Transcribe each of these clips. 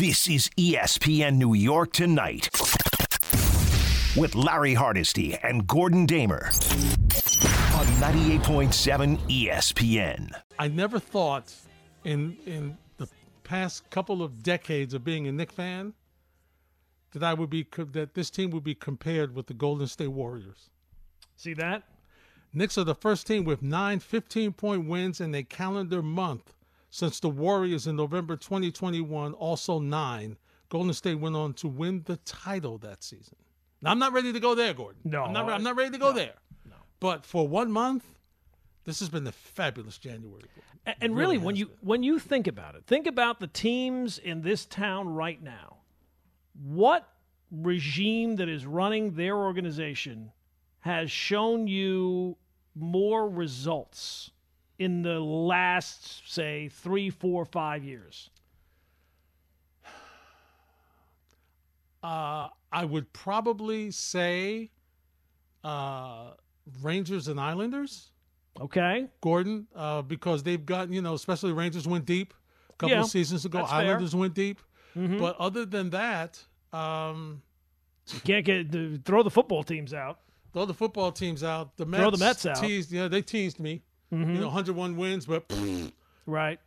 This is ESPN New York Tonight with Larry Hardesty and Gordon Damer on 98.7 ESPN. I never thought in in the past couple of decades of being a Knick fan that I would be that this team would be compared with the Golden State Warriors. See that? Knicks are the first team with nine 15 point wins in a calendar month since the Warriors in November 2021, also nine. Golden State went on to win the title that season. Now, I'm not ready to go there, Gordon. No. I'm not, I'm not ready to go no, there. No. But for one month, this has been a fabulous January. And, and really, really when you been. when you think about it, think about the teams in this town right now. What regime that is running their organization has shown you more results in the last, say, three, four, five years? Uh, I would probably say uh, Rangers and Islanders. Okay. Gordon, uh, because they've gotten, you know, especially Rangers went deep a couple yeah, of seasons ago. Islanders fair. went deep. Mm-hmm. But other than that, um, you can't get the, throw the football teams out. Throw the football teams out. The Mets throw the Mets out. Teased, yeah, they teased me. Mm-hmm. You know, 101 wins, but right.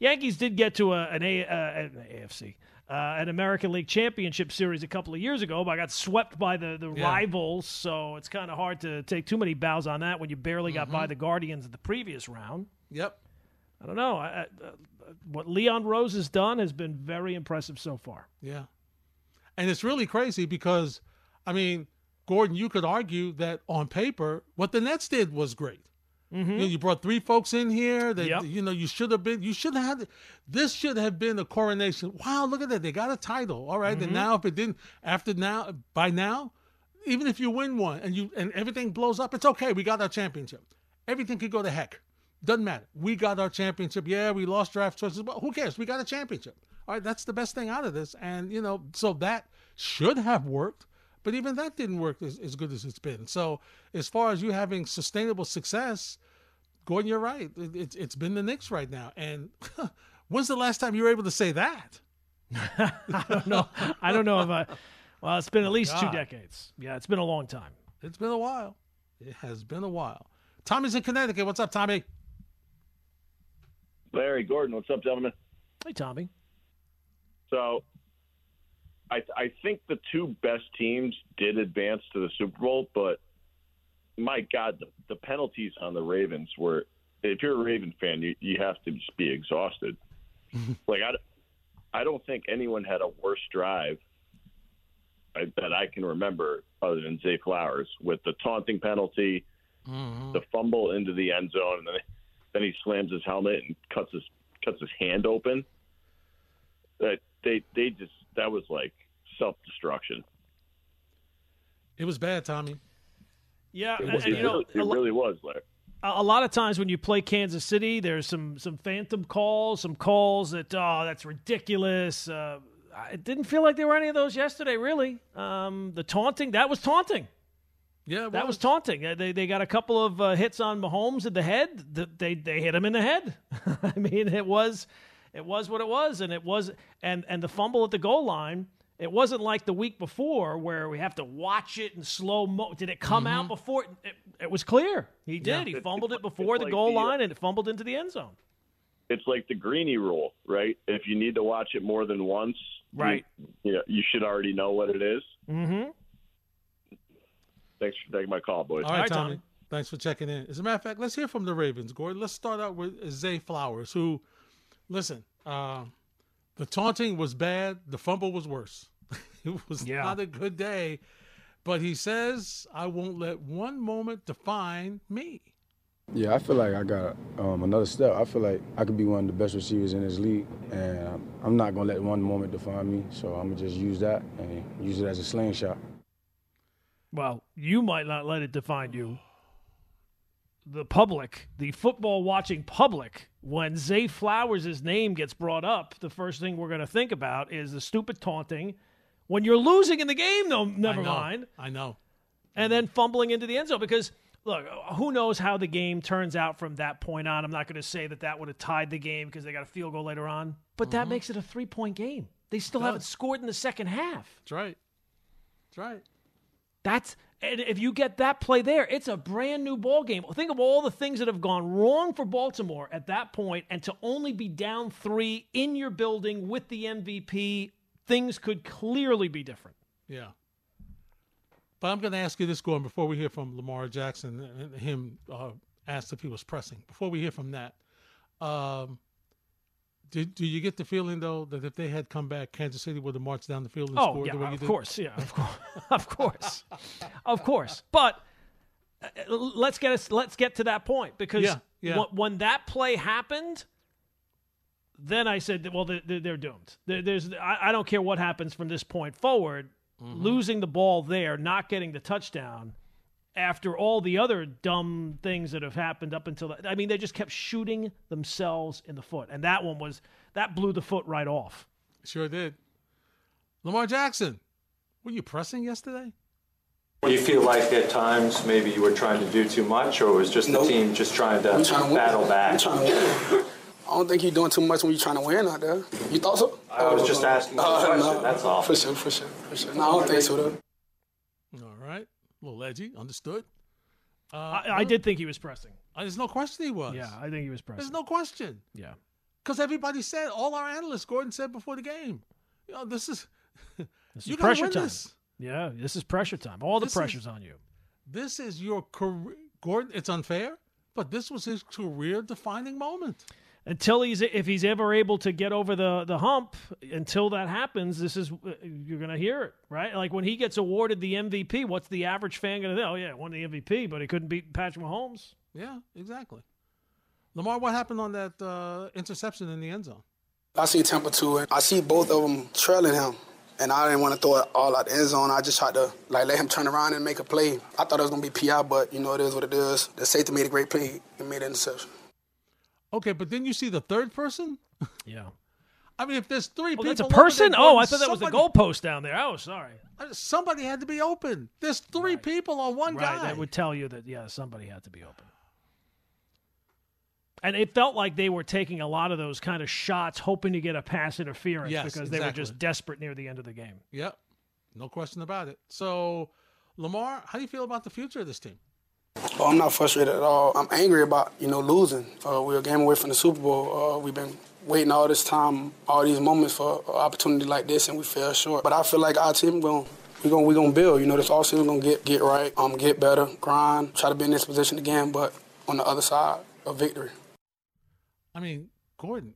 Yankees did get to a, an, a, uh, an AFC, uh, an American League Championship Series a couple of years ago, but I got swept by the, the Yeah. rivals, so it's kind of hard to take too many bows on that when you barely got Mm-hmm. by the Guardians in the previous round. yep. I don't know. I, I, uh, what Leon Rose has done has been very impressive so far. Yeah. And it's really crazy because, I mean, Gordon, you could argue that on paper, what the Nets did was great. Mm-hmm. You, know, you brought three folks in here that Yep. you know you should have been. You should have had. This should have been a coronation. Wow, look at that! They got a title. All right, Mm-hmm. and now if it didn't, after now, by now, even if you win one and you and everything blows up, it's okay. We got our championship. Everything could go to heck. Doesn't matter. We got our championship. Yeah, we lost draft choices, but who cares? We got a championship. All right, that's the best thing out of this. And you know, so that should have worked. But even that didn't work as, as good as it's been. So, as far as you having sustainable success, Gordon, you're right. It, it's it's been the Knicks right now. And when's the last time you were able to say that? I don't know. I don't know if I. Well, it's been at oh, least two decades. Yeah, it's been a long time. It's been a while. It has been a while. Tommy's in Connecticut. What's up, Tommy? Larry Gordon, what's up, gentlemen? Hey, Tommy. So, I I think the two best teams did advance to the Super Bowl, but my God, the, the penalties on the Ravens were. If you're a Raven fan, you you have to just be exhausted. like I, I don't think anyone had a worse drive I- that I can remember other than Zay Flowers with the taunting penalty, mm-hmm. the fumble into the end zone, and then then he slams his helmet and cuts his cuts his hand open. That they they just that was like self destruction. It was bad, Tommy. Yeah, It, was- and, you know, it really was, Larry. a a lot of times when you play Kansas City, there's some some phantom calls, some calls that oh that's ridiculous. Uh, it didn't feel like there were any of those yesterday. Really, um, the taunting that was taunting. Yeah, it That was taunting. Uh, They they got a couple of uh, hits on Mahomes in the head. Th- They they hit him in the head. I mean, it was it was what it was, and it was and and the fumble at the goal line. It wasn't like the week before where we have to watch it in slow mo. Did it come out before? It, it was clear. He did. Yeah. He fumbled it before the like goal the, uh, line, and it fumbled into the end zone. It's like the Greeny rule, right? If you need to watch it more than once, you- Right. You, know, you should already know what it is. Mm-hmm. Thanks for taking my call, boys. All right, All right, Tommy. Tommy. Thanks for checking in. As a matter of fact, let's hear from the Ravens, Gordon. Let's start out with Zay Flowers, who, listen, uh, the taunting was bad. The fumble was worse. it was Yeah. not a good day. But he says, I won't let one moment define me. Yeah, I feel like I got um, another step. I feel like I could be one of the best receivers in this league, and I'm not gonna let one moment define me. So I'm gonna just use that and use it as a slingshot. Well, you might not let it define you. The public, the football watching public, when Zay Flowers' name gets brought up, the first thing we're going to think about is the stupid taunting. When you're losing in the game, though, never I know. mind. I know. And then fumbling into the end zone because, look, who knows how the game turns out from that point on. I'm not going to say that that would have tied the game because they got a field goal later on, but that mm-hmm. makes it a three point game. They still haven't scored in the second half. That's right. That's right. That's if you get that play there, it's a brand new ball game. Think of all the things that have gone wrong for Baltimore at that point, and to only be down three in your building with the MVP, things could clearly be different. Yeah. But I'm going to ask you this, Gordon, before we hear from Lamar Jackson and him uh, asked if he was pressing. Before we hear from that, um, do, do you get the feeling though that if they had come back, Kansas City would have marched down the field and Oh scored yeah, the way you did? of course, yeah, of course, of course, of course. But uh, let's get us let's get to that point because Yeah, yeah. When, when that play happened, then I said, well, they're, they're doomed. There- There's I, I don't care what happens from this point forward. Mm-hmm. Losing the ball there, not getting the touchdown. After all the other dumb things that have happened up until that, I mean, they just kept shooting themselves in the foot, and that one was that blew the foot right off. Sure did. Lamar Jackson, were you pressing yesterday? Do you feel like at times maybe you were trying to do too much, or was just the Nope. team just trying to, We trying to win. battle We back? trying to win. I don't think you're doing too much when you're trying to win out there. You thought so? I was just asking you a Uh, question, no, that's all. For sure, for sure, for sure. No, I don't think so though. A little edgy. Understood. Uh, I, I did think he was pressing. uh, There's no question he was. Yeah, I think he was pressing. There's no question. yeah. Because everybody said, all our analysts, Gordon said before the game, you know, this is, This you is pressure time. this. Yeah, this is pressure time. All the This is- pressure's on you. This is your career. Gordon, it's unfair, but this was his career defining moment. Until he's if he's ever able to get over the the hump, until that happens, this is you're gonna hear it, right? Like when he gets awarded the MVP, what's the average fan gonna think? Oh yeah, won the MVP, but he couldn't beat Patrick Mahomes. Yeah, exactly. Lamar, what happened on that uh, interception in the end zone? I see Temple too, and I see both of them trailing him. And I didn't want to throw it all out the end zone. I just tried to like let him turn around and make a play. I thought it was gonna be PI, but you know it is what it is. The safety made a great play and made an interception. Okay, but didn't you see the third person? Yeah. I mean, if there's three Oh, people, that's a person. Oh, I thought that was the goalpost down there. Oh, sorry. Somebody had to be open. There's three people on one Right, guy. that would tell you that yeah, somebody had to be open. And it felt like they were taking a lot of those kind of shots, hoping to get a pass interference Yes, because they were just desperate near the end of the game. Yep, no question about it. So, Lamar, how do you feel about the future of this team? Oh, I'm not frustrated at all. I'm angry about you know losing. Uh, we're a game away from the Super Bowl. Uh, we've been waiting all this time, all these moments for an opportunity like this, and we fell short. But I feel like our team going. We're gonna we gonna build. You know, this all season gonna get get right, um, get better, grind, try to be in this position again, but on the other side of victory. I mean, Gordon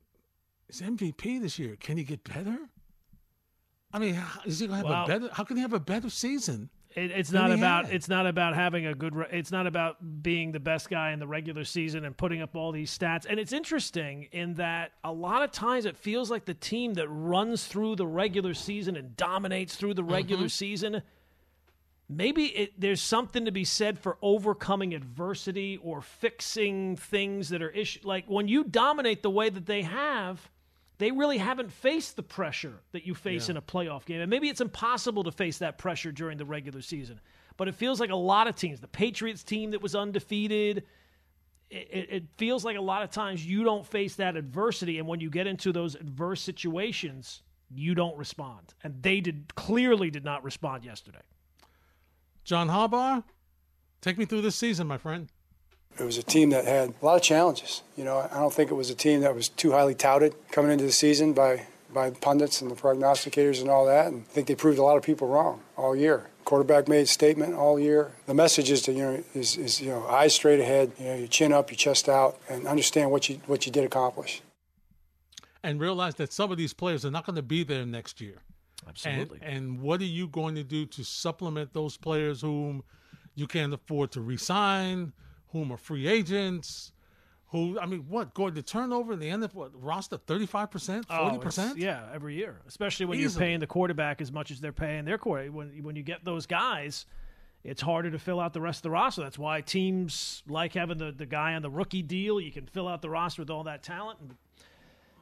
is MVP this year. Can he get better? I mean, is he going to have Well- a better? How can he have a better season? It, it's not about it's not about having a good. Re- it's not about being the best guy in the regular season and putting up all these stats. And it's interesting in that a lot of times it feels like the team that runs through the regular season and dominates through the regular mm-hmm. season. Maybe it, there's something to be said for overcoming adversity or fixing things that are issue. Like when you dominate the way that they have, they really haven't faced the pressure that you face in a playoff game. And maybe it's impossible to face that pressure during the regular season. But it feels like a lot of teams, the Patriots team that was undefeated, it, it, it feels like a lot of times you don't face that adversity. And when you get into those adverse situations, you don't respond. And they did clearly did not respond yesterday. John Harbaugh, take me through this season, my friend. It was a team that had a lot of challenges. You know, I don't think it was a team that was too highly touted coming into the season by by pundits and the prognosticators and all that. And I think they proved a lot of people wrong all year. Quarterback made a statement all year. The message is to you know is, is you know eyes straight ahead, you know your chin up, your chest out, and understand what you what you did accomplish. And realize that some of these players are not going to be there next year. Absolutely. And, and what are you going to do to supplement those players whom you can't afford to re-sign, whom are free agents, who I mean, what Gordon the turnover in the end of what roster thirty five percent, oh, forty percent. Yeah, every year, especially when Easily. you're paying the quarterback as much as they're paying their quarterback. When when you get those guys, it's harder to fill out the rest of the roster. That's why teams like having the, the guy on the rookie deal. You can fill out the roster with all that talent. And,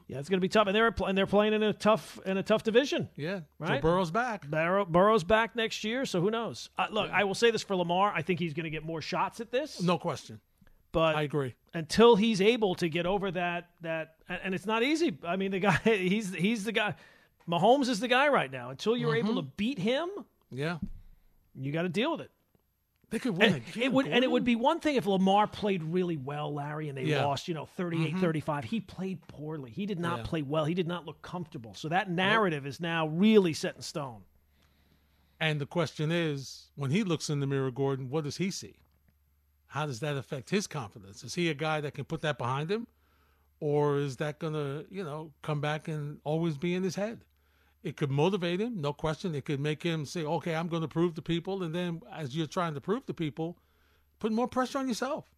yeah, it's going to be tough, and they're and they're playing in a tough in a tough division. Yeah, Right. Burrow's back. Burrow, Burrow's back next year, so who knows? Uh, look, I will say this for Lamar: I think he's going to get more shots at this. No question. but I agree. until he's able to get over that that and and it's not easy i mean the guy he's he's the guy Mahomes is the guy right now. Until you're able to Mm-hmm. beat him, Yeah. you got to deal with it. They could win And again. it would and it would be one thing if Lamar played really well, Larry, and they Yeah. Mm-hmm. lost, you know, 38-35. He played poorly. He did not Yeah. play well. He did not look comfortable. So that narrative is now really set in stone. And the question is, when he looks in the mirror, Gordon, what does he see? How does that affect his confidence? Is he a guy that can put that behind him? Or is that going to, you know, come back and always be in his head? It could motivate him, no question. It could make him say, okay, I'm going to prove to people. And then as you're trying to prove to people, put more pressure on yourself.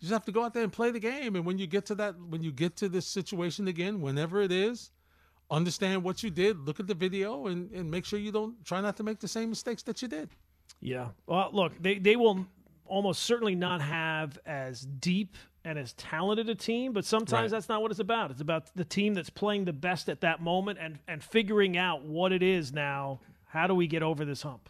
You just have to go out there and play the game. And when you get to that, when you get to this situation again, whenever it is, understand what you did, look at the video, and, and make sure you don't try not to make the same mistakes that you did. Yeah. Well, look, they, they will almost certainly not have as deep and as talented a team, but sometimes Right. that's not what it's about. It's about the team that's playing the best at that moment and, and figuring out what it is now. How do we get over this hump?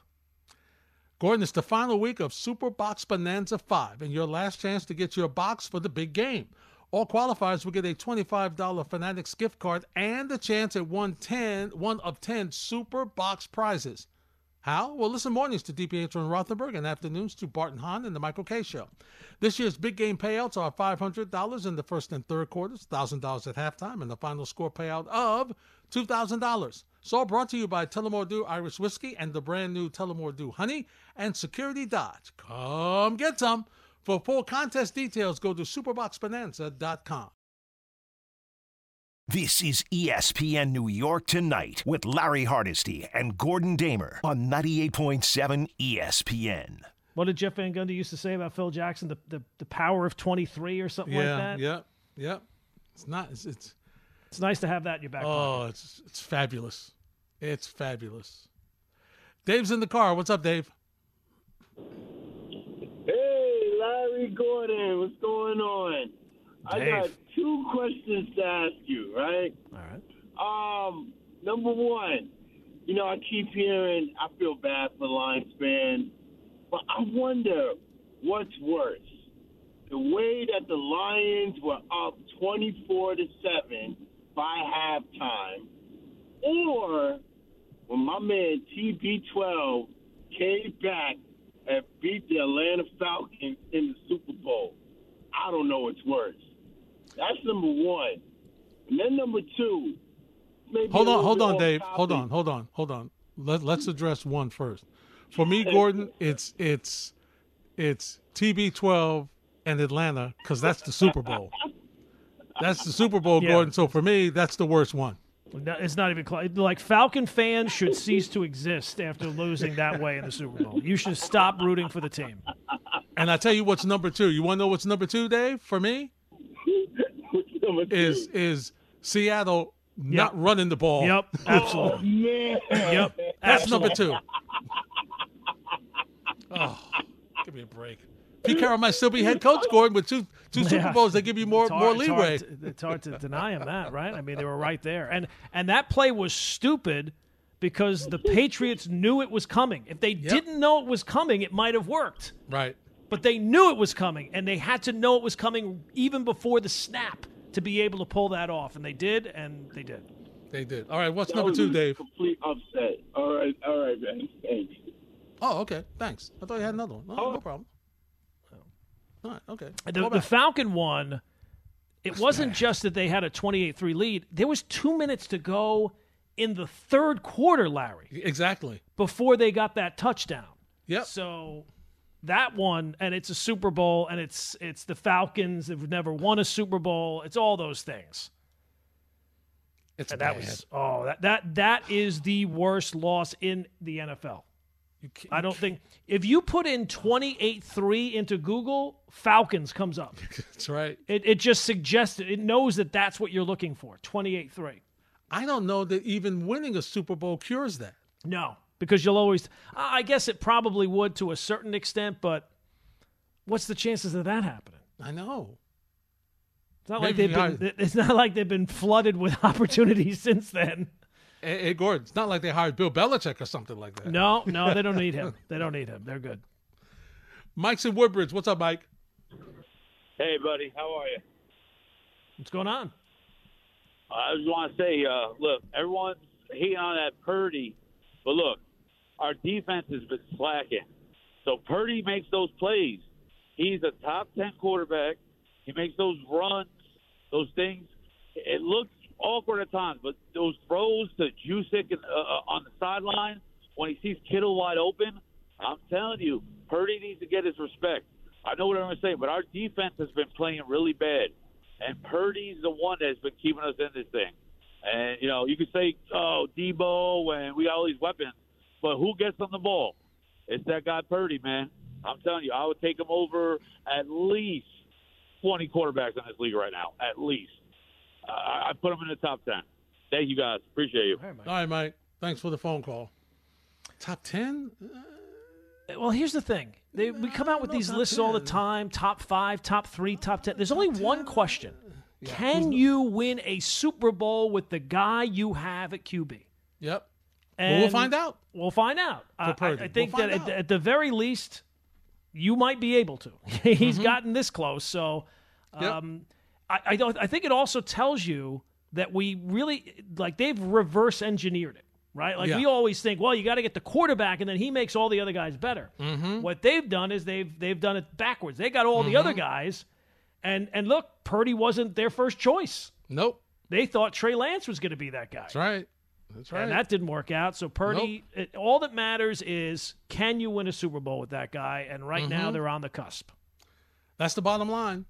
Gordon, it's the final week of Super Box Bonanza 5 and your last chance to get your box for the big game. All qualifiers will get a $25 Fanatics gift card and a chance at one, 10, one of 10 Super Box prizes. How? Well, listen mornings to DPH and Rothenberg and afternoons to Bart and Hahn and the Michael Kay Show. This year's big game payouts are $500 in the first and third quarters, $1,000 at halftime, and the final score payout of $2,000. It's all brought to you by Tullamore Dew Irish Whiskey and the brand new Tullamore Dew Honey and Security Dodge. Come get some. For full contest details, go to superboxbonanza.com. This is ESPN New York Tonight with Larry Hardesty and Gordon Damer on 98.7 ESPN. What did Jeff Van Gundy used to say about Phil Jackson? The, the, the power of 23 or something like that? yeah, yeah. It's not, it's, it's It's nice to have that in your back pocket. oh, it's, it's fabulous. It's fabulous. Dave's in the car. What's up, Dave? Hey, Larry Gordon, what's going on? I got two questions to ask you, right? All right. Um, number one, you know, I keep hearing I feel bad for Lions fans, but I wonder what's worse. The way that the Lions were up 24 to 7 by halftime, or when my man TB12 came back and beat the Atlanta Falcons in the Super Bowl. I don't know what's worse. That's number one. And then number two. maybe Hold on, hold on, off Dave. Hold on, hold on, hold on. Let, let's address one first. For me, Gordon, it's it's it's TB12 and Atlanta because that's the Super Bowl. That's the Super Bowl, Yeah. Gordon. So for me, that's the worst one. No, It's not even close. Like Falcon fans should cease to exist after losing that way in the Super Bowl. You should stop rooting for the team. And I tell you what's number two. You want to know what's number two, Dave? For me, Number two. Is is Seattle not running the ball. Yep, absolutely. Oh, man. Yep, That's absolutely. number two. Oh, give me a break. Pete Carroll might still be head coach, Gordon, with two two Super Yeah. Bowls. They give you more hard- more it's leeway. hard to- It's hard to deny him that, right? I mean, they were right there, and and that play was stupid because the Patriots knew it was coming. If they didn't know it was coming, it might have worked. Right. But they knew it was coming, and they had to know it was coming even before the snap to be able to pull that off, and they did, and they did. They did. All right. What's That number was two, Dave? Complete upset. All right, all right, man. Thanks. Oh, okay. Thanks. I thought you had another one. No, no oh. problem. Oh. All right. Okay. The, the. Falcon one, it wasn't just that they had a 28 3 lead, there was two minutes to go in the third quarter, Larry, exactly. before they got that touchdown. Yep. So that one, and it's a Super Bowl, and it's it's the Falcons. They've never won a Super Bowl. It's all those things. It's And that was oh that that that is the worst loss in the NFL. I don't think if you put in 28-3 into Google, Falcons comes up. That's right. It it just suggests it knows that that's what you're looking for. 28-3. I don't know that even winning a Super Bowl cures that. No, because you'll always ah, I guess it probably would to a certain extent, but what's the chances of that happening? I know. It's not Maybe like they've been. It's not like they've been flooded with opportunities since then. Eh, hey, hey, Gordon, it's not like they hired Bill Belichick or something like that. No, no, they don't need him. They don't need him. They're good. Mike's in Woodbridge. What's up, Mike? Hey, buddy, how are you? What's going on? I just want to say, uh, look, everyone's hating on that Purdy, but look, our defense has been slacking. So Purdy makes those plays. He's a top ten quarterback. He makes those runs, those things. It looks awkward at times, but those throws to Juszczyk uh, on the sideline when he sees Kittle wide open, I'm telling you, Purdy needs to get his respect. I know what I'm going to say, but our defense has been playing really bad, and Purdy's the one that's been keeping us in this thing. And you know, you could say, "Oh, Deebo," and we got all these weapons, but who gets on the ball? It's that guy Purdy, man. I'm telling you, I would take him over at least 20 quarterbacks in this league right now, at least. Uh, I put him in the top 10. Thank you guys. Appreciate you. All right, Mike. All right, Mike. Thanks for the phone call. Top 10? Well, here's the thing. They, we come out with these lists 10. all the time top five, top three, top 10. There's top only 10. one question yeah. Can you win a Super Bowl with the guy you have at QB? Yep. And well, we'll find out. We'll find out. I, I, think we'll that at, at, the very least, you might be able to. He's mm-hmm. gotten this close, so um, yep. I, I. I think it also tells you that we really like they've reverse engineered it, right? Like yeah. we always think, well, you got to get the quarterback, and then he makes all the other guys better. Mm-hmm. What they've done is they've they've done it backwards. They got all mm-hmm. the other guys, and and look, Purdy wasn't their first choice. Nope. They thought Trey Lance was going to be that guy. That's right. That's right. And that didn't work out. So Purdy, nope. it, all that matters is can you win a Super Bowl with that guy? And right mm-hmm. now they're on the cusp. That's the bottom line.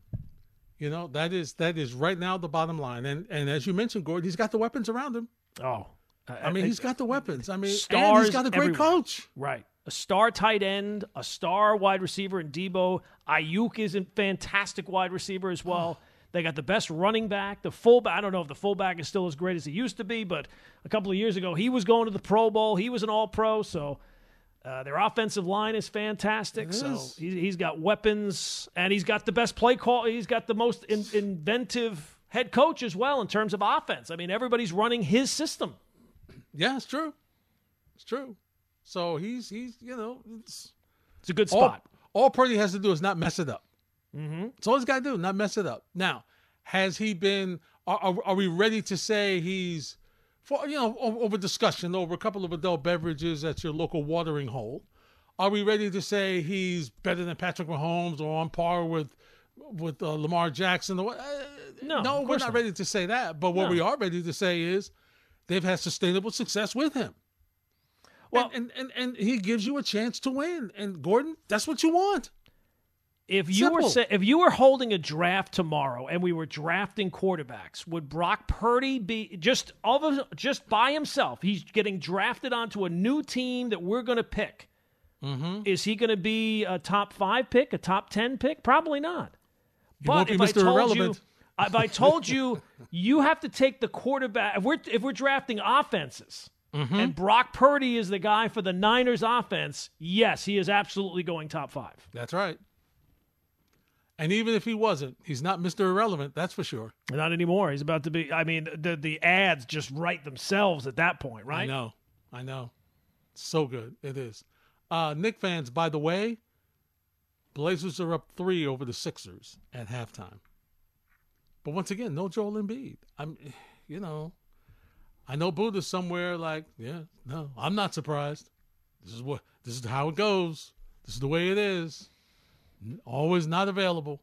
You know that is that is right now the bottom line. And and as you mentioned, Gordon, he's got the weapons around him. Oh, I, I mean, he's got the weapons. I mean, stars. he's got a great everywhere. coach. Right. A star tight end, a star wide receiver in Deebo. Aiyuk is a fantastic wide receiver as well. They got the best running back, the fullback. I don't know if the fullback is still as great as he used to be, but a couple of years ago he was going to the Pro Bowl. He was an All Pro, so uh, their offensive line is fantastic. It so is. He, has got weapons, and he's got the best play call. He's got the most in, inventive head coach as well in terms of offense. I mean, everybody's running his system. Yeah, it's true. It's true. So he's he's you know it's, it's a good spot. All, all Purdy has to do is not mess it up. Mm-hmm. That's all he's got to do, not mess it up. Now, has he been? Are, are, are, we ready to say he's, for you know, over discussion over a couple of adult beverages at your local watering hole? Are we ready to say he's better than Patrick Mahomes or on par with with uh, Lamar Jackson? Uh, no, no, we're not, not, ready to say that. But what no. we are ready to say is they've had sustainable success with him. Well, and, and, and, and he gives you a chance to win. And Gordon, that's what you want. If you Simple. were if you were holding a draft tomorrow and we were drafting quarterbacks, would Brock Purdy be just all of just by himself? He's getting drafted onto a new team that we're going to pick. Mm-hmm. Is he going to be a top five pick, a top ten pick? Probably not. He but if I told Irrelevant. you, if I told you, you have to take the quarterback. If we're if we're drafting offenses, mm-hmm. and Brock Purdy is the guy for the Niners offense, yes, he is absolutely going top five. That's right. And even if he wasn't, he's not Mr. Irrelevant, that's for sure. Not anymore. He's about to be. I mean, the the ads just write themselves at that point, right? I know. I know. So good. It is. Uh, Knick fans, by the way, Blazers are up three over the Sixers at halftime. But once again, no Joel Embiid. I'm, you know, I know Buddha's somewhere like, yeah, no, I'm not surprised. This is what, this is how it goes. This is the way it is always not available.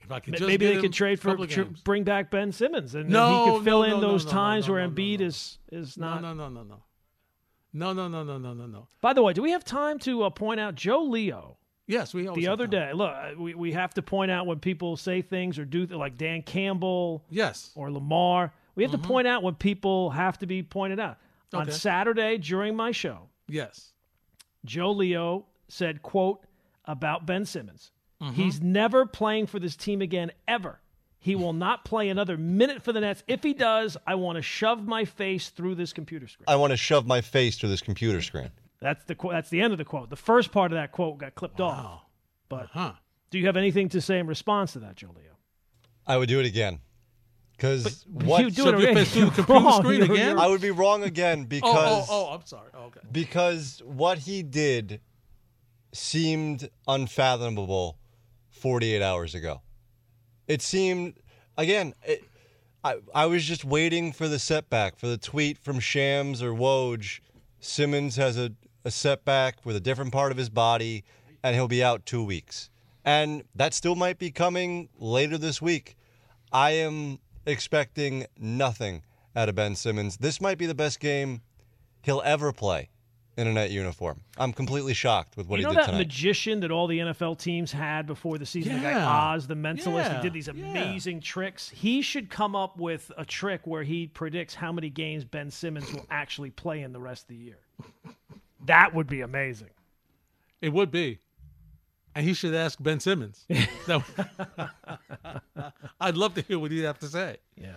If I could maybe they could trade for tr- bring back Ben Simmons and no, he could fill no, no, in those times where Embiid is is not. No, no, no, no, no. No, no, no, no, no, no, no. By the way, do we have time to uh, point out Joe Leo? Yes, we the other day. Look, uh, we, we have to point out when people say things or do like Dan Campbell. Yes, or Lamar. We have mm-hmm. to point out when people have to be pointed out. Okay. On Saturday during my show. Yes, Joe Leo said, "quote about Ben Simmons. Mm-hmm. He's never playing for this team again, ever. He will not play another minute for the Nets. If he does, I want to shove my face through this computer screen. I want to shove my face through this computer screen. That's the that's the end of the quote. The first part of that quote got clipped wow. off. But huh. do you have anything to say in response to that, Joe Leo? I would do it again. Because what you do it your face through the computer screen you're, again? I would be wrong again because. oh, oh, oh, I'm sorry. Oh, okay. Because what he did seemed unfathomable 48 hours ago. It seemed, again, it, I, I was just waiting for the setback, for the tweet from Shams or Woj. Simmons has a, a setback with a different part of his body, and he'll be out two weeks. And that still might be coming later this week. I am expecting nothing out of Ben Simmons. This might be the best game he'll ever play in a net uniform. I'm completely shocked with what you know he did tonight. that tonight. magician that all the NFL teams had before the season, the guy Oz, the mentalist, Yeah. he did these amazing tricks. He should come up with a trick where he predicts how many games Ben Simmons will actually play in the rest of the year. That would be amazing. It would be. And he should ask Ben Simmons. I'd love to hear what he'd have to say. Yeah.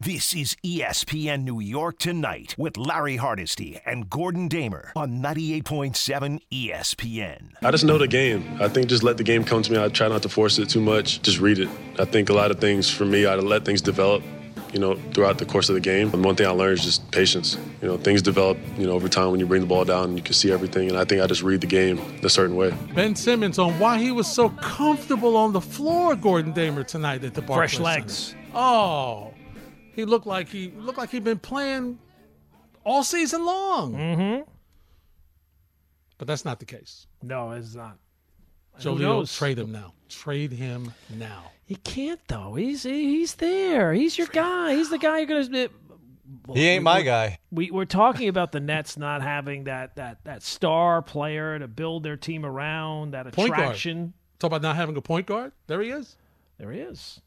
This is ESPN New York Tonight with Larry Hardesty and Gordon Damer on 98.7 ESPN. I just know the game. I think just let the game come to me. I try not to force it too much. Just read it. I think a lot of things for me, I let things develop. You know, throughout the course of the game. And one thing I learned is just patience. You know, things develop. You know, over time when you bring the ball down, and you can see everything. And I think I just read the game a certain way. Ben Simmons on why he was so comfortable on the floor, Gordon Damer, tonight at the Barclays Fresh legs. Center. Oh, he looked like he looked like he'd been playing all season long. Mm-hmm. But that's not the case. No, it's not. Joe Leo, trade him now. Trade him now. He can't though. He's he's there. He's your guy. He's the guy you're gonna. he ain't my guy. We we're talking about the Nets not having that that that star player to build their team around. That Point guard. attraction. Talk about not having a point guard. There he is. There he is.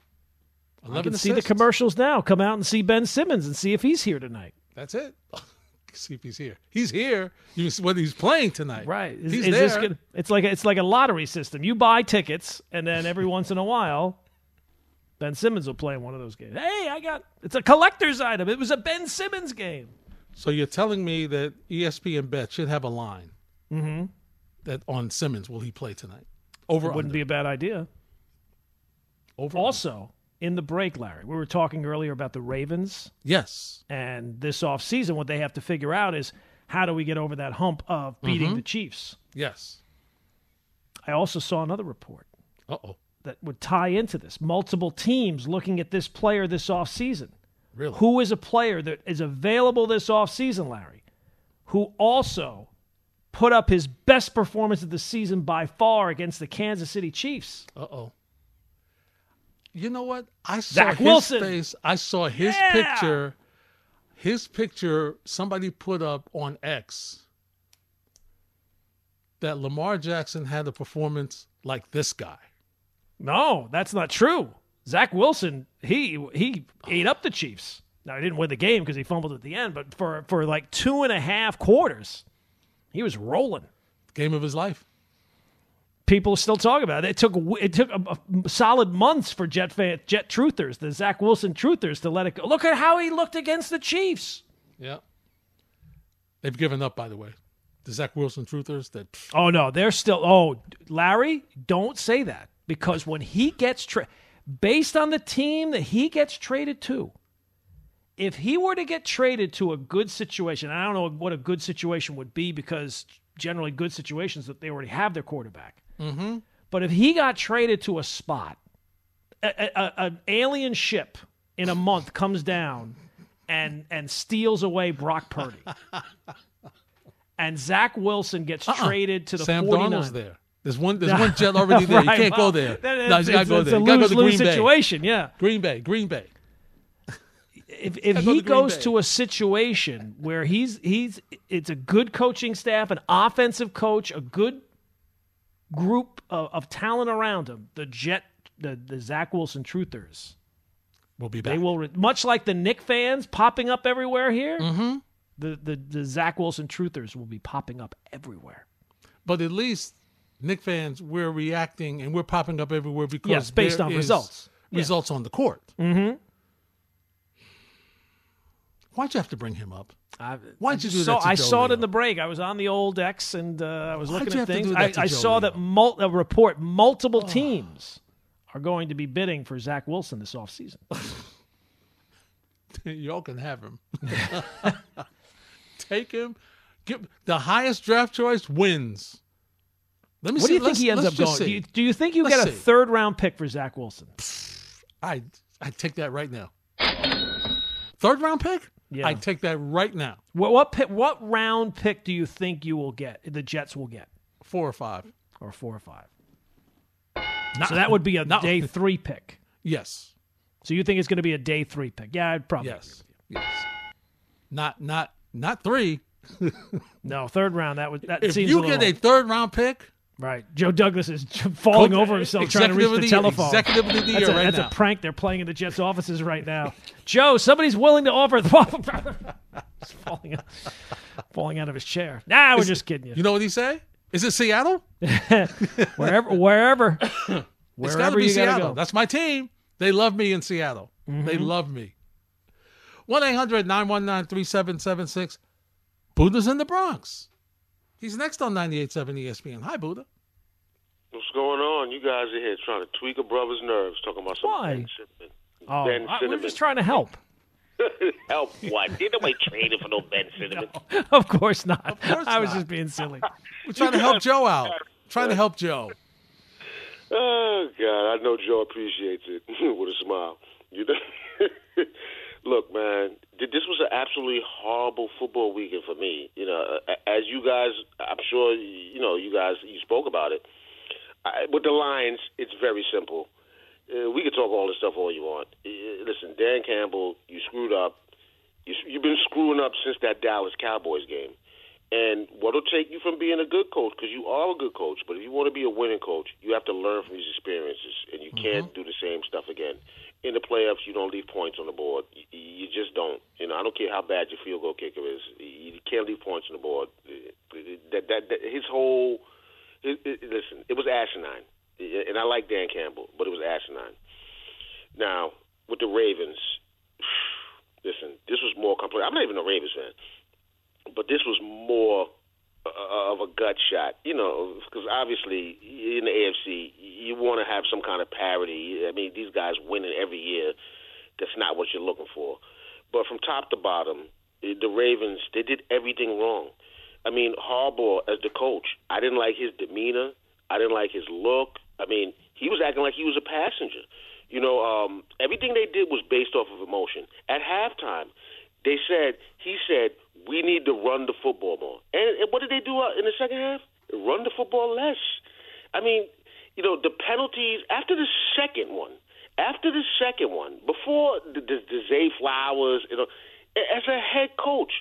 I 11 can see the commercials now. Come out and see Ben Simmons and see if he's here tonight. That's it. See if he's here. He's here. You see whether he's playing tonight. Right? Is, He's is there. gonna, it's like a, it's like a lottery system. You buy tickets, and then every once in a while, Ben Simmons will play in one of those games. Hey, I got it's a collector's item. It was a Ben Simmons game. So you're telling me that ESPN Bet should have a line Mm-hmm. that on Simmons will he play tonight? Over Wouldn't be a bad idea. Over also, in the break, Larry, we were talking earlier about the Ravens. Yes. And this offseason, what they have to figure out is how do we get over that hump of beating Mhm. the Chiefs? Yes. I also saw another report Uh oh. that would tie into this. Multiple teams looking at this player this offseason. Really? Who is a player that is available this offseason, Larry, who also put up his best performance of the season by far against the Kansas City Chiefs? Uh oh. You know what? I saw Zach his Wilson. face. I saw his Yeah. picture. His picture somebody put up on X that Lamar Jackson had a performance like this guy. No, that's not true. Zach Wilson, he he ate up the Chiefs. Now he didn't win the game because he fumbled at the end, but for for like two and a half quarters, he was rolling. Game of his life. People still talk about it. It took it took a, a solid months for Jet fan, Jet truthers, the Zach Wilson truthers, to let it go. Look at how he looked against the Chiefs. Yeah. They've given up, by the way. The Zach Wilson truthers that Oh no, they're still. Oh, Larry, don't say that because when he gets tra- based on the team that he gets traded to, if he were to get traded to a good situation, I don't know what a good situation would be because generally good situations that they already have their quarterback. Mhm. But if he got traded to a spot, a, a, an alien ship in a month comes down and and steals away Brock Purdy. And Zach Wilson gets Uh-uh. traded to the Sam 49ers. Darnold's there. There's one. There's one jet already there. You can't go there. no, you gotta go it's there. a You gotta go to Green Bay. situation, yeah. Green Bay. Green Bay. If if go he to goes Bay. to a situation where he's he's it's a good coaching staff, an offensive coach, a good group of, of talent around him, the Jet, the the Zach Wilson truthers, We'll be back. they will re- much like the Knick fans popping up everywhere here. Mm-hmm. The, the the Zach Wilson truthers will be popping up everywhere. But at least Knick fans, we're reacting and we're popping up everywhere because Yes, based on results. Yeah. Results on the court. Mm-hmm. Why'd you have to bring him up? I, Why'd you do saw, that to I Joe saw it in the break. I was on the old X and uh, I was Why'd looking at things. I, I saw Leo? that mul- a report multiple teams are going to be bidding for Zach Wilson this offseason. Y'all can have him. Take him. Give, the highest draft choice wins. Let me see. what see. do you think he ends up going? Do you, do you think you Let's get a see. third round pick for Zach Wilson? I I'd take that right now. Third round pick? Yeah. I'd take that right now. What what pick, what round pick do you think you will get? The Jets will get Four or five. or four or five. Not- so that would be a not- day three pick. Yes. So you think it's going to be a day three pick? Yeah, I'd probably. Yes. Yes. Not not not three. No, third round. That would that If seems you a little, get a third round pick, right. Joe Douglas is falling Coach- over himself trying to reach the the- telephone. executive of the that's year a, right that's now. a prank they're playing in the Jets offices right now. Joe, somebody's willing to offer. He's falling out, falling out of his chair. Nah, we're Is- just kidding you. you know what he say? Is it Seattle? wherever, wherever, It's got to be Seattle. go. That's my team. They love me in Seattle. They Mhm. love me. 1 800 919 3776. Buddha's in the Bronx. He's next on 98.7 ESPN. Hi, Buddha. What's going on? You guys are here trying to tweak a brother's nerves, talking about some Why? Ben Cinnamon. Oh, ben I- we're just trying to help. Help what? Did nobody him for no Ben Cinnamon? of course not. course I was not. just being silly. We're trying to help Joe out. Trying to help Joe. Oh God, I know Joe appreciates it with a smile. You know, look, man, this was an absolutely horrible football weekend for me. You know, as you guys, I'm sure you know, you guys, you spoke about it. I, with the Lions, it's very simple. Uh, we can talk all this stuff all you want. Uh, listen, Dan Campbell, you screwed up. You, you've been screwing up since that Dallas Cowboys game. And what'll take you from being a good coach, because you are a good coach, but if you want to be a winning coach, you have to learn from these experiences, and you can't do the same stuff again. In the playoffs, you don't leave points on the board. You, you just don't. You know, I don't care how bad your field goal kicker is. You can't leave points on the board. That that, that his whole it, it, listen, it was asinine, and I like Dan Campbell, but it was asinine. Now with the Ravens, listen, this was more complex. I'm not even a Ravens fan but this was more of a gut shot, you know, because obviously in the AFC you want to have some kind of parity. I mean, these guys winning every year. That's not what you're looking for. But from top to bottom, eh, the Ravens they did everything wrong. I mean, Harbaugh as the coach, I didn't like his demeanor. I didn't like his look. I mean, he was acting like he was a passenger. You know, um, everything they did was based off of emotion. At halftime, they said he said we need to run the football more. And, and what did they do uh, in the second half? Run the football less. I mean, you know, the penalties after the second one, after the second one, before the, the, the Zay Flowers, you know, as a head coach,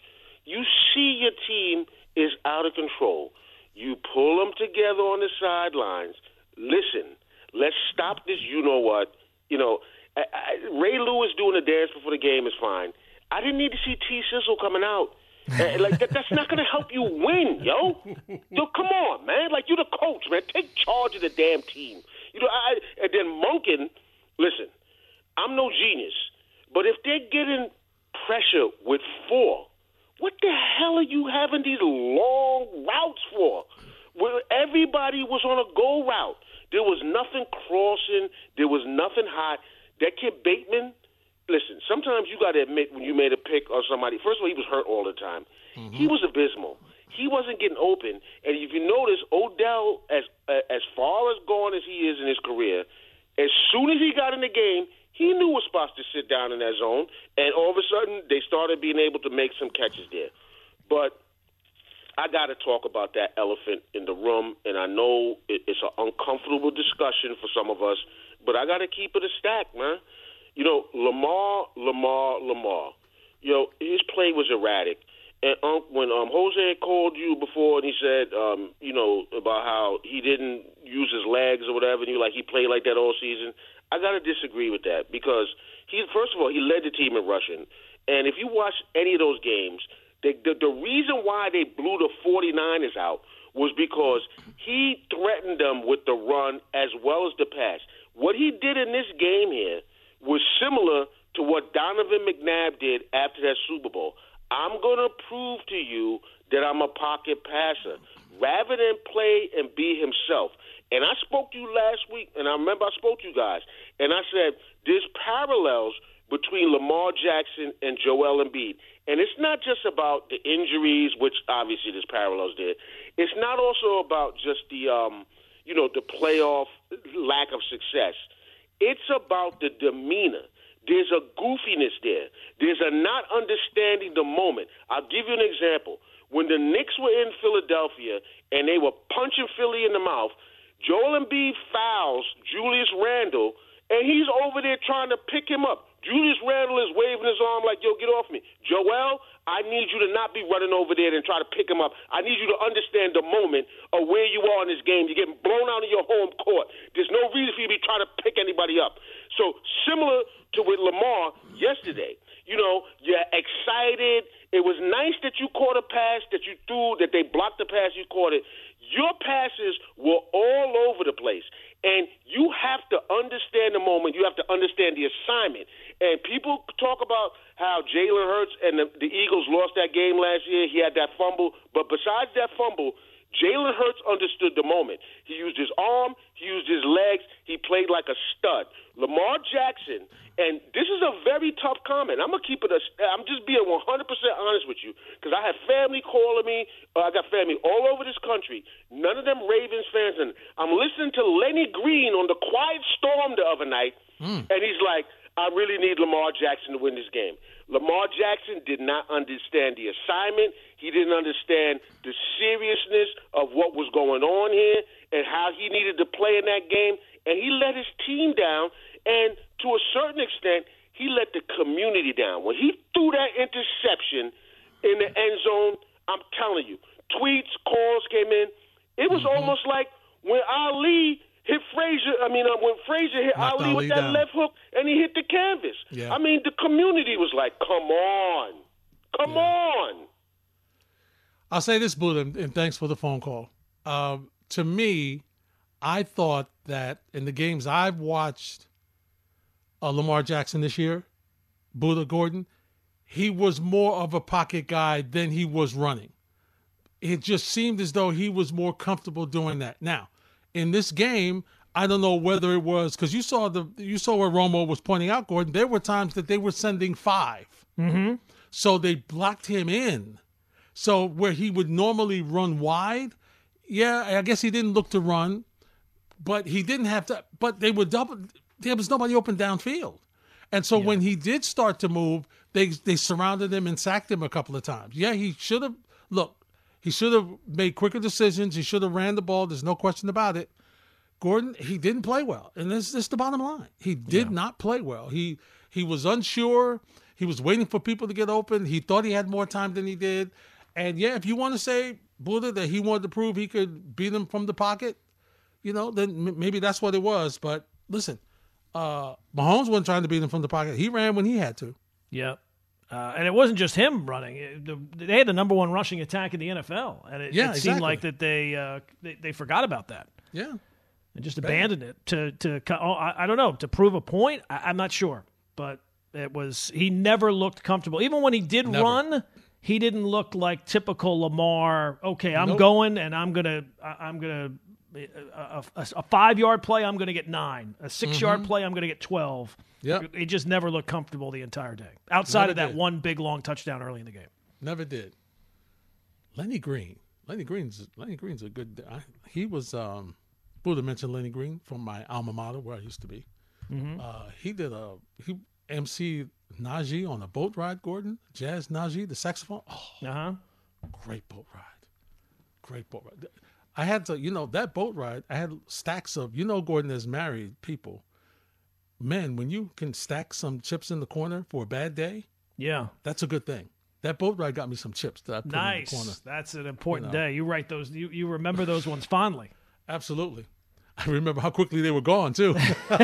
you see your team is out of control. You pull them together on the sidelines. Listen, let's stop this. You know what? You know, I, I, Ray Lewis doing a dance before the game is fine. I didn't need to see T. Sizzle coming out. Uh, like that, that's not going to help you win, yo. Yo, come on, man. Like you're the coach, man. Take charge of the damn team. You know, I and then Monken. Listen, I'm no genius, but if they're getting pressure with four, what the hell are you having these long routes for? Where everybody was on a go route. There was nothing crossing. There was nothing hot. That kid Bateman. Listen, sometimes you got to admit when you made a pick or somebody. First of all, he was hurt all the time. He mhm. was abysmal. He wasn't getting open. And if you notice, Odell, as uh, as far as gone as he is in his career, as soon as he got in the game, he knew what spots to sit down in that zone. And all of a sudden, they started being able to make some catches there. But I got to talk about that elephant in the room, and I know it's an uncomfortable discussion for some of us, but I got to keep it a stack, man. You know, Lamar, Lamar, Lamar. You know, his play was erratic. And um, when um, Jose called you before and he said, um, you know, about how he didn't use his legs or whatever, and you like he played like that all season, I got to disagree with that because he, first of all, he led the team in rushing. And if you watch any of those games, the, the, the reason why they blew the 49ers out was because he threatened them with the run as well as the pass. What he did in this game here was similar to what Donovan McNabb did after that Super Bowl. I'm going to prove to you that I'm a pocket passer rather than play and be himself. And I spoke to you last week, and I remember I spoke to you guys, and I said there's parallels between Lamar Jackson and Joel Embiid. And it's not just about the injuries, which obviously there's parallels there. It's not also about just the, um, you know, the playoff lack of success. It's about the demeanor. There's a goofiness there. There's a not understanding the moment. I'll give you an example. When the Knicks were in Philadelphia and they were punching Philly in the mouth, Joel Embiid fouls Julius Randle, and he's over there trying to pick him up. Julius Randle is waving his arm like, yo, get off me. Joel, I need you to not be running over there and try to pick him up. I need you to understand the moment of where you are in this game. You're getting blown out of your home court. There's no reason for you to be trying to pick anybody up. So similar to with Lamar yesterday, you know, you're excited. It was nice that you caught a pass that you threw, that they blocked the pass, you caught it. Your passes were all over the place. And you have to understand the moment. You have to understand the assignment. And people talk about how Jalen Hurts and the, the Eagles lost that game last year. He had that fumble. But besides that fumble, Jalen Hurts understood the moment. He used his arm, he used his legs, he played like a stud. Lamar Jackson, and this is a very tough comment. I'm gonna keep it. A, I'm just being 100% honest with you because I have family calling me. Uh, I got family all over this country. None of them Ravens fans, and I'm listening to Lenny Green on the Quiet Storm the other night, Hmm. and he's like, "I really need Lamar Jackson to win this game." Lamar Jackson did not understand the assignment. He didn't understand the seriousness of what was going on here and how he needed to play in that game. And he let his team down. And to a certain extent, he let the community down. When he threw that interception in the end zone, I'm telling you, tweets, calls came in. It was almost like when Ali hit Frazier. I mean, uh, when Frazier hit Knocked Ali, with Ali that down. left hook and he hit the canvas. Yeah. I mean, the community was like, "Come on, come on." I'll say this, Buddha, and thanks for the phone call. Um, to me, I thought that in the games I've watched uh, Lamar Jackson this year, Buddha Gordon, he was more of a pocket guy than he was running. It just seemed as though he was more comfortable doing that. Now, in this game, I don't know whether it was because you saw the you saw where Romo was pointing out, Gordon. There were times that they were sending 5 Mm-hmm. so they blocked him in. So where he would normally run wide, yeah, I guess he didn't look to run, but he didn't have to. But they would double. There was nobody open downfield, and so when he did start to move, they they surrounded him and sacked him a couple of times. Yeah, he should have. Look, he should have made quicker decisions. He should have ran the ball. There's no question about it. Gordon, he didn't play well, and this, this is the bottom line. He did not play well. He he was unsure. He was waiting for people to get open. He thought he had more time than he did. And yeah, if you want to say Buddha that he wanted to prove he could beat him from the pocket, you know, then m- maybe that's what it was. But listen, uh, Mahomes wasn't trying to beat him from the pocket. He ran when he had to. Yep. Uh, and it wasn't just him running. It- the- they had the number one rushing attack in the NFL, and it, Yeah, it seemed exactly. like that they, uh, they they forgot about that Yeah. and just abandoned it to to oh, I, I don't know to prove a point. I, I'm not sure, but it was he never looked comfortable. Even when he did Never. run, he didn't look like typical Lamar. Okay, I'm Nope. going and I'm gonna I'm gonna a, a, a five yard play I'm gonna get nine. A 6 yard play I'm gonna get twelve. Mm-hmm. Yep. He just never looked comfortable the entire day. Outside Never of that did. one big long touchdown early in the game. Never did. Lenny Green. Lenny Green's Lenny Green's a good. I, he was. Um, Buddha mentioned Lenny Green from my alma mater where I used to be. Mhm. Uh, he did a he MC Najee on a boat ride. Gordon Jazz Najee the saxophone. Oh, Uh huh. great boat ride. Great boat ride. I had to, you know, that boat ride. I had stacks of, you know, Gordon as married people. Man, when you can stack some chips in the corner for a bad day, Yeah. that's a good thing. That boat ride got me some chips that I put in the corner. Nice. That's an important know. day. You write those. You, you remember those ones fondly. Absolutely. I remember how quickly they were gone too.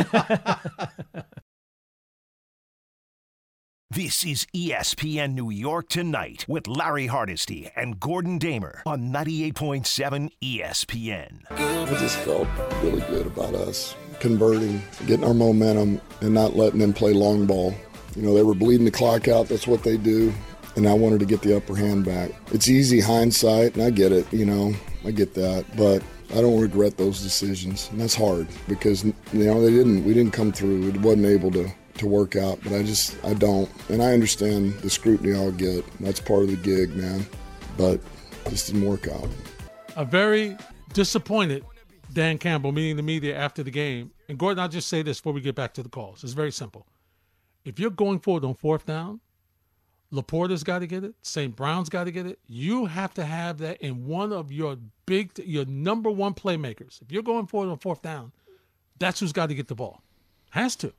This is ESPN New York Tonight with Larry Hardesty and Gordon Damer on 98.7 ESPN. I just felt really good about us converting, getting our momentum, and not letting them play long ball. You know, they were bleeding the clock out. That's what they do. And I wanted to get the upper hand back. It's easy hindsight, and I get it, you know, I get that. But I don't regret those decisions. And that's hard because, you know, they didn't, we didn't come through. It wasn't able to, to work out. But I just, I don't. And I understand the scrutiny I'll get. That's part of the gig, man. But just didn't work out. a very disappointed Dan Campbell meeting the media after the game. And Gordon, I'll just say this before we get back to the calls. It's very simple. if you're going forward on fourth down, LaPorta's got to get it. St. Brown's got to get it. You have to have that in one of your big, your number one playmakers. If you're going forward on fourth down, that's who's got to get the ball. Has to.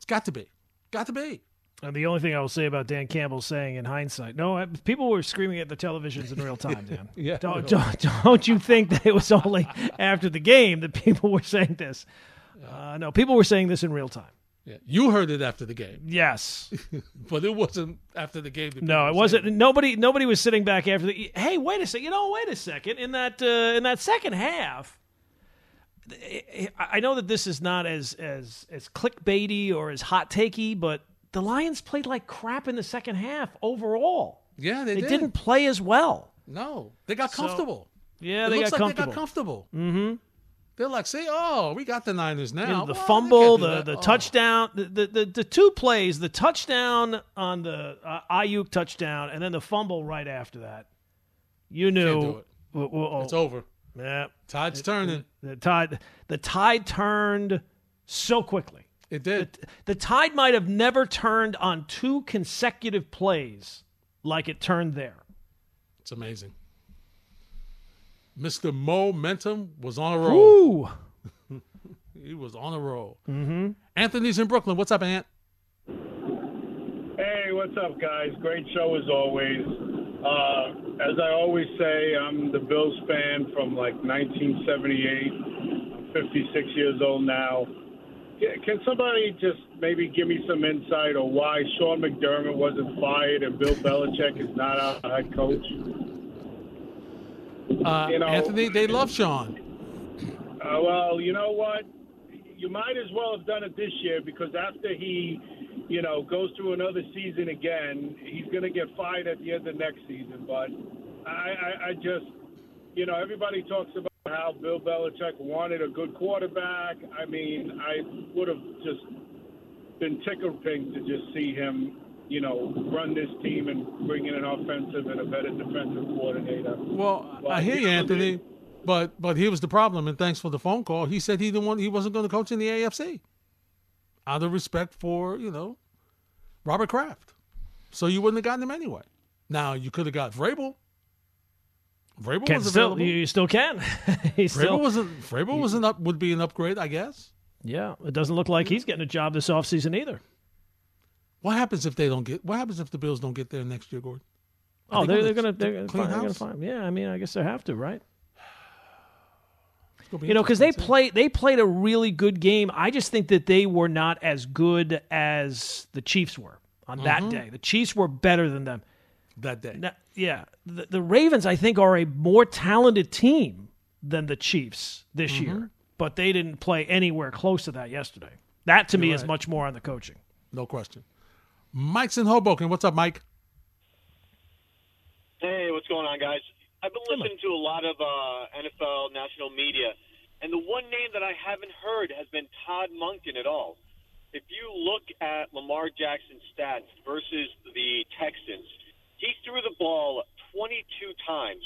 It's got to be. Got to be. And the only thing I will say about Dan Campbell saying in hindsight, no, I- people were screaming at the televisions in real time, Dan. Yeah. Don't, don't, don't you think that it was only after the game that people were saying this? Uh, no, people were saying this in real time. Yeah. You heard it after the game. Yes. but it wasn't after the game. No, it wasn't. saying Nobody, nobody was sitting back after the. Hey, wait a second. You know, wait a second. In that, uh, in that second half, I I know that this is not as as as clickbaity or as hot takey, but the Lions played like crap in the second half overall. Yeah, they, They did. didn't play as well. No, they got So- comfortable. Yeah, it they looks got like comfortable. They got comfortable. Mm-hmm. They're like, see, oh, we got the Niners now. You know, the Well, fumble, the the Oh. touchdown, the, the the the two plays, the touchdown on the uh, Aiyuk touchdown, and then the fumble right after that. You knew it. w- w- oh, It's over. Yeah, Tide's turning. The tide, the tide turned so quickly. It did. The, the tide might have never turned on two consecutive plays like it turned there. It's amazing. Mr. Momentum was on a roll. Woo! he was on a roll. Mm-hmm. Anthony's in Brooklyn. What's up, Ant? Hey, what's up, guys? Great show as always. Uh, as I always say, I'm the Bills fan from like 1978. I'm 56 years old now. Can somebody just maybe give me some insight on why Sean McDermott wasn't fired and Bill Belichick is not our head coach? Uh, You know- Anthony, they love Sean. Uh, well, you know what? You might as well have done it this year because after he, you know, goes through another season again, he's going to get fired at the end of next season. But I, I, I just, you know, everybody talks about how Bill Belichick wanted a good quarterback. I mean, I would have just been tickled pink to just see him, you know, run this team and bring in an offensive and a better defensive coordinator. Well, But I hear you, know, Anthony. But but here was the problem, and thanks for the phone call. He said he didn't want he wasn't going to coach in the AFC, out of respect for you know Robert Kraft. So you wouldn't have gotten him anyway. Now you could have got Vrabel. Vrabel Can was still, available. you still can. Vrabel still, wasn't. Vrabel was an up would be an upgrade, I guess. yeah, it doesn't look like he's getting a job this offseason either. What happens if they don't get? What happens if the Bills don't get there next year, Gordon? Oh, Are they're, they they're gonna gonna they're find, they're find. Yeah, I mean, I guess they have to, right? It's gonna be You know, because they interesting to see. play they played a really good game. I just think that they were not as good as the Chiefs were on that Mhm. day. The Chiefs were better than them. that day. Now, yeah, the, the Ravens I think are a more talented team than the Chiefs this Mm-hmm. year, but they didn't play anywhere close to that yesterday. That to me You're is right. much more on the coaching. No question. Mike's in Hoboken. What's up, Mike? Hey, what's going on, guys? I've been listening to a lot of uh, NFL national media, and the one name that I haven't heard has been Todd Monken at all. If you look at Lamar Jackson's stats versus the Texans, he threw the ball 22 times,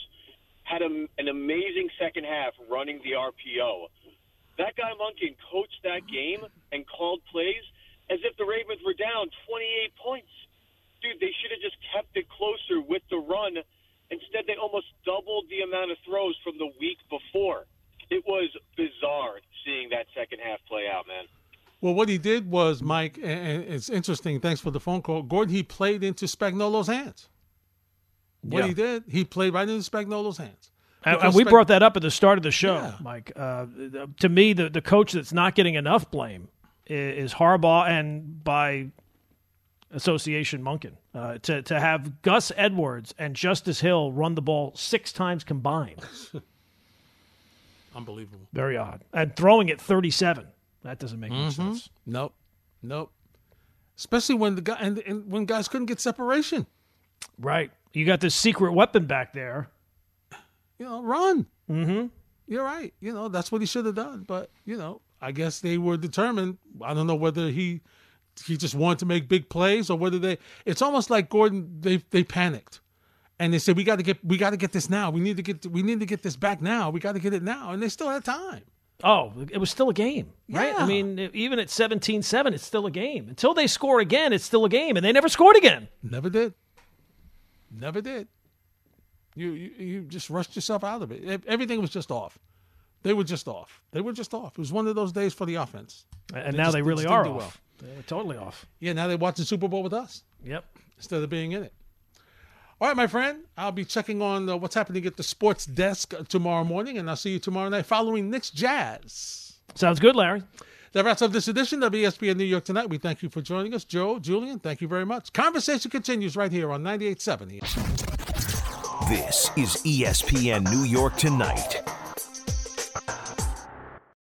had a, an amazing second half running the RPO. That guy Munkin coached that game and called plays as if the Ravens were down 28 points dude, they should have just kept it closer with the run. Instead, they almost doubled the amount of throws from the week before. It was bizarre seeing that second half play out, man. Well, what he did was, Mike, and and it's interesting. Thanks for the phone call, Gordon. He played into Spagnuolo's hands. What Yeah. he did, he played right into Spagnuolo's hands. And, Because and we Spag- brought that up at the start of the show, Yeah. Mike. Uh, to me, the, the coach that's not getting enough blame is, is Harbaugh, and by association, Monken. Uh, to to have Gus Edwards and Justice Hill run the ball six times combined, Unbelievable. very odd. And throwing it thirty seven, that doesn't make much Mhm. sense. Nope, nope. Especially when the guy and, and when guys couldn't get separation. Right. You got this secret weapon back there. You know, run. Mm-hmm. You're right. You know, that's what he should have done. But you know, I guess they were determined. I don't know whether he he just wanted to make big plays or whether they. It's almost like Gordon. They they panicked, and they said we got to get we got to get this now. We need to get we need to get this back now. We got to get it now, and they still had time. Oh, it was still a game, right? I mean, even at 17-7, it's still a game. Until they score again, it's still a game, and they never scored again. Never did. Never did. You, you you just rushed yourself out of it. Everything was just off. They were just off. They were just off. It was one of those days for the offense. And now just- they really are off. do They're totally off. Yeah, now they're watching Super Bowl with us. Yep. Instead of being in it. All right, my friend. I'll be checking on uh, what's happening at the sports desk uh, tomorrow morning, and I'll see you tomorrow night following Knicks Jazz. Sounds good, Larry. That wraps up this edition of ESPN New York Tonight. We thank you for joining us. Joe, Julian, thank you very much. Conversation continues right here on 98.7. This is ESPN New York Tonight.